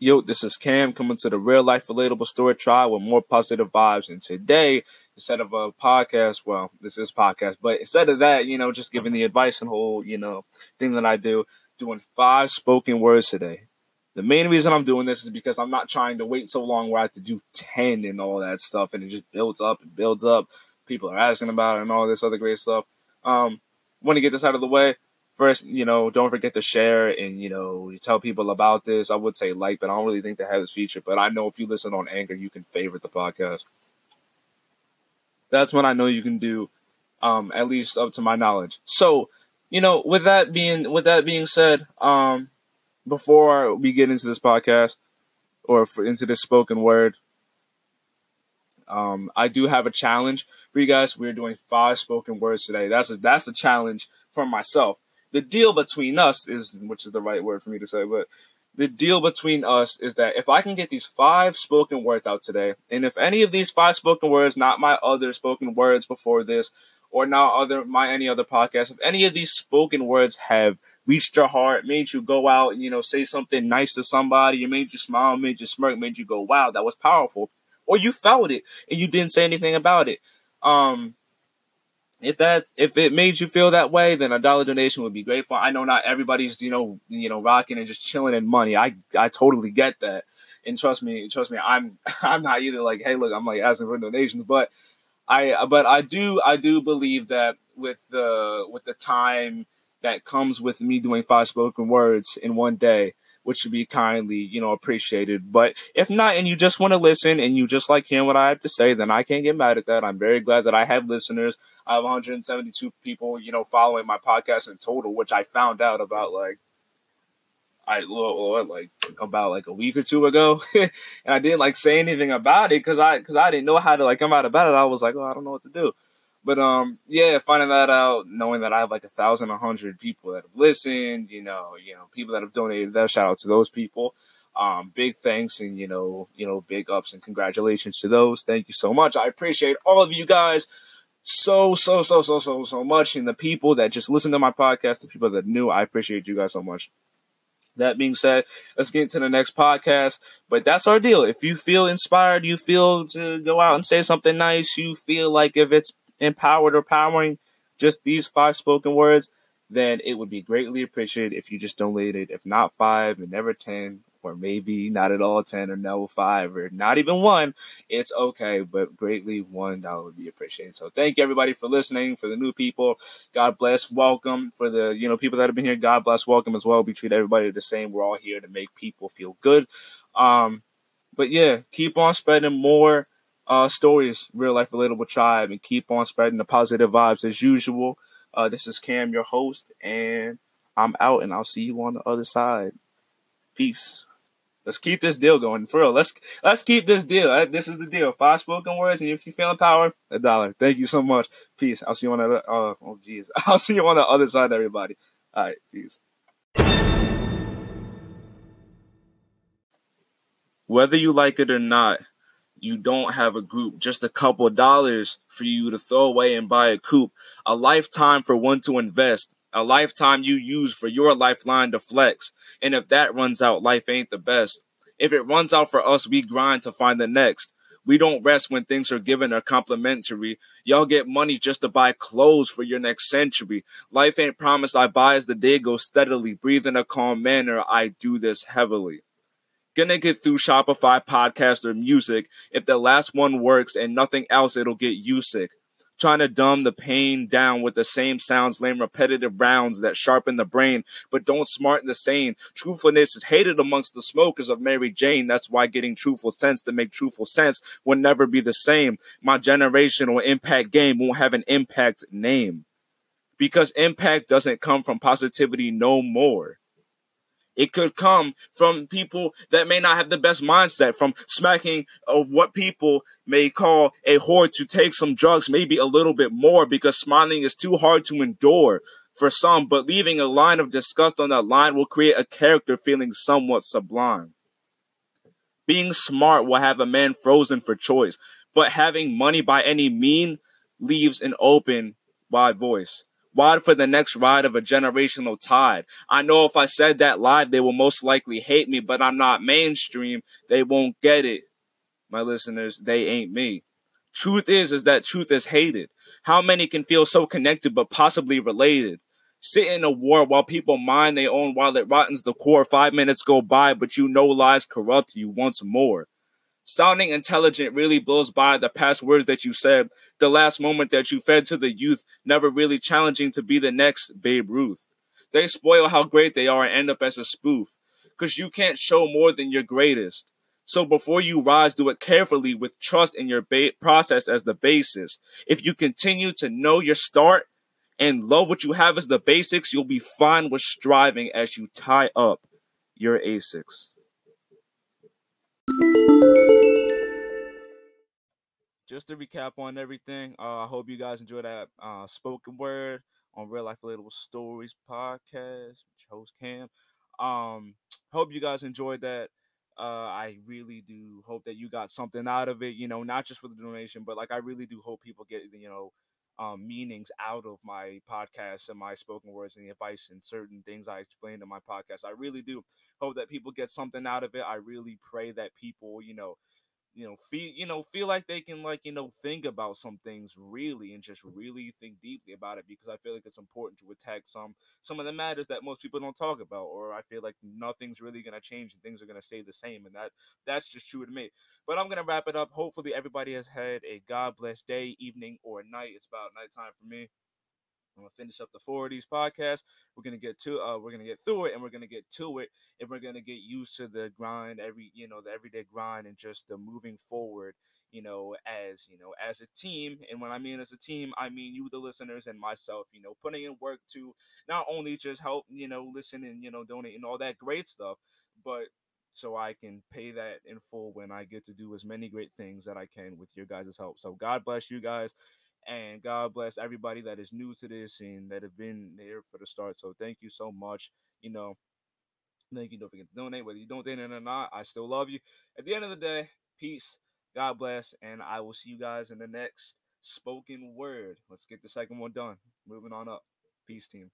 Yo, this is Cam coming to the real life relatable story trial with more positive vibes. And today, instead of a podcast, well, this is podcast, but instead of that, you know, just giving the advice and whole, you know, thing that I do, doing five spoken words today. The main reason I'm doing this is because I'm not trying to wait so long where I have to do 10 and all that stuff and it just builds up and builds up. People are asking about it and all this other great stuff. Um, want to get this out of the way first, you know, don't forget to share and, you know, you tell people about this. I would say like, but I don't really think they have this feature. But I know if you listen on Anchor, you can favorite the podcast. That's what I know you can do, um, at least up to my knowledge. So, you know, with that being with that being said, um, before we get into this podcast or for, into this spoken word, um, I do have a challenge for you guys. We're doing five spoken words today. That's a, that's the challenge for myself the deal between us is, which is the right word for me to say, but the deal between us is that if I can get these five spoken words out today, and if any of these five spoken words, not my other spoken words before this, or not other my any other podcast, if any of these spoken words have reached your heart, made you go out and you know say something nice to somebody, it made you smile, made you smirk, made you go, wow, that was powerful, or you felt it and you didn't say anything about it, um, if that if it made you feel that way, then a dollar donation would be grateful. I know not everybody's you know you know rocking and just chilling in money. I I totally get that, and trust me, trust me, I'm I'm not either like hey look I'm like asking for donations, but I but I do I do believe that with the with the time that comes with me doing five spoken words in one day, which should be kindly, you know, appreciated. But if not, and you just want to listen and you just like hearing what I have to say, then I can't get mad at that. I'm very glad that I have listeners. I have 172 people, you know, following my podcast in total, which I found out about like I like about like a week or two ago, and I didn't like say anything about it because I because I didn't know how to like come out about it. I was like, oh, I don't know what to do. But um, yeah, finding that out, knowing that I have like a thousand, a hundred people that have listened, you know, you know, people that have donated, that shout out to those people. Um, big thanks and you know, you know, big ups and congratulations to those. Thank you so much. I appreciate all of you guys so, so, so, so, so, so much. And the people that just listen to my podcast, the people that knew, I appreciate you guys so much. That being said, let's get into the next podcast. But that's our deal. If you feel inspired, you feel to go out and say something nice, you feel like if it's empowered or powering just these five spoken words, then it would be greatly appreciated if you just donated, if not five and never 10, or maybe not at all 10 or no 5 or not even one. It's okay, but greatly $1 would be appreciated. So thank you everybody for listening, for the new people. God bless, welcome. For the, you know, people that have been here, God bless, welcome as well. We treat everybody the same. We're all here to make people feel good. Um, but yeah, keep on spreading more uh, stories, real life relatable tribe, and keep on spreading the positive vibes as usual. Uh, this is Cam, your host, and I'm out, and I'll see you on the other side. Peace. Let's keep this deal going for real. Let's let's keep this deal. This is the deal. Five spoken words, and if you feeling power, a dollar. Thank you so much. Peace. I'll see you on the. Uh, oh, jeez. I'll see you on the other side, everybody. All right. Peace. Whether you like it or not, you don't have a group, just a couple dollars for you to throw away and buy a coupe, a lifetime for one to invest, a lifetime you use for your lifeline to flex. And if that runs out, life ain't the best. If it runs out for us, we grind to find the next. We don't rest when things are given or complimentary. Y'all get money just to buy clothes for your next century. Life ain't promised I buy as the day goes steadily. Breathe in a calm manner. I do this heavily gonna get through Spotify podcast or music. If the last one works and nothing else, it'll get you sick. Trying to dumb the pain down with the same sounds, lame repetitive rounds that sharpen the brain, but don't smarten the sane. Truthfulness is hated amongst the smokers of Mary Jane. That's why getting truthful sense to make truthful sense will never be the same. My generational impact game won't have an impact name because impact doesn't come from positivity no more. It could come from people that may not have the best mindset, from smacking of what people may call a whore to take some drugs, maybe a little bit more because smiling is too hard to endure for some, but leaving a line of disgust on that line will create a character feeling somewhat sublime. Being smart will have a man frozen for choice, but having money by any mean leaves an open wide voice. Ride for the next ride of a generational tide. I know if I said that live, they will most likely hate me, but I'm not mainstream. They won't get it. My listeners, they ain't me. Truth is, is that truth is hated. How many can feel so connected but possibly related? Sit in a war while people mine their own while it rottens the core. Five minutes go by, but you know lies corrupt you once more. Sounding intelligent really blows by the past words that you said, the last moment that you fed to the youth, never really challenging to be the next Babe Ruth. They spoil how great they are and end up as a spoof, cause you can't show more than your greatest. So before you rise, do it carefully with trust in your ba- process as the basis. If you continue to know your start and love what you have as the basics, you'll be fine with striving as you tie up your ASICs. Just to recap on everything, uh, I hope you guys enjoyed that uh, spoken word on Real Life Relatable Stories podcast, which host Cam. Um, hope you guys enjoyed that. Uh, I really do hope that you got something out of it. You know, not just for the donation, but like I really do hope people get you know um, meanings out of my podcast and my spoken words and the advice and certain things I explained in my podcast. I really do hope that people get something out of it. I really pray that people, you know, you know feel you know feel like they can like you know think about some things really and just mm-hmm. really think deeply about it because i feel like it's important to attack some some of the matters that most people don't talk about or i feel like nothing's really going to change and things are going to stay the same and that that's just true to me. But i'm going to wrap it up. Hopefully everybody has had a god bless day evening or night. It's about nighttime for me I'm gonna finish up the four of these podcasts. We're gonna get to uh we're gonna get through it and we're gonna get to it and we're gonna get used to the grind every you know the everyday grind and just the moving forward you know as you know as a team and when I mean as a team I mean you the listeners and myself you know putting in work to not only just help you know listen and you know donate and all that great stuff but so I can pay that in full when I get to do as many great things that I can with your guys' help. So God bless you guys. And God bless everybody that is new to this and that have been there for the start. So thank you so much. You know, thank you. Don't forget to donate, whether you don't donate or not. I still love you. At the end of the day, peace. God bless. And I will see you guys in the next spoken word. Let's get the second one done. Moving on up. Peace, team.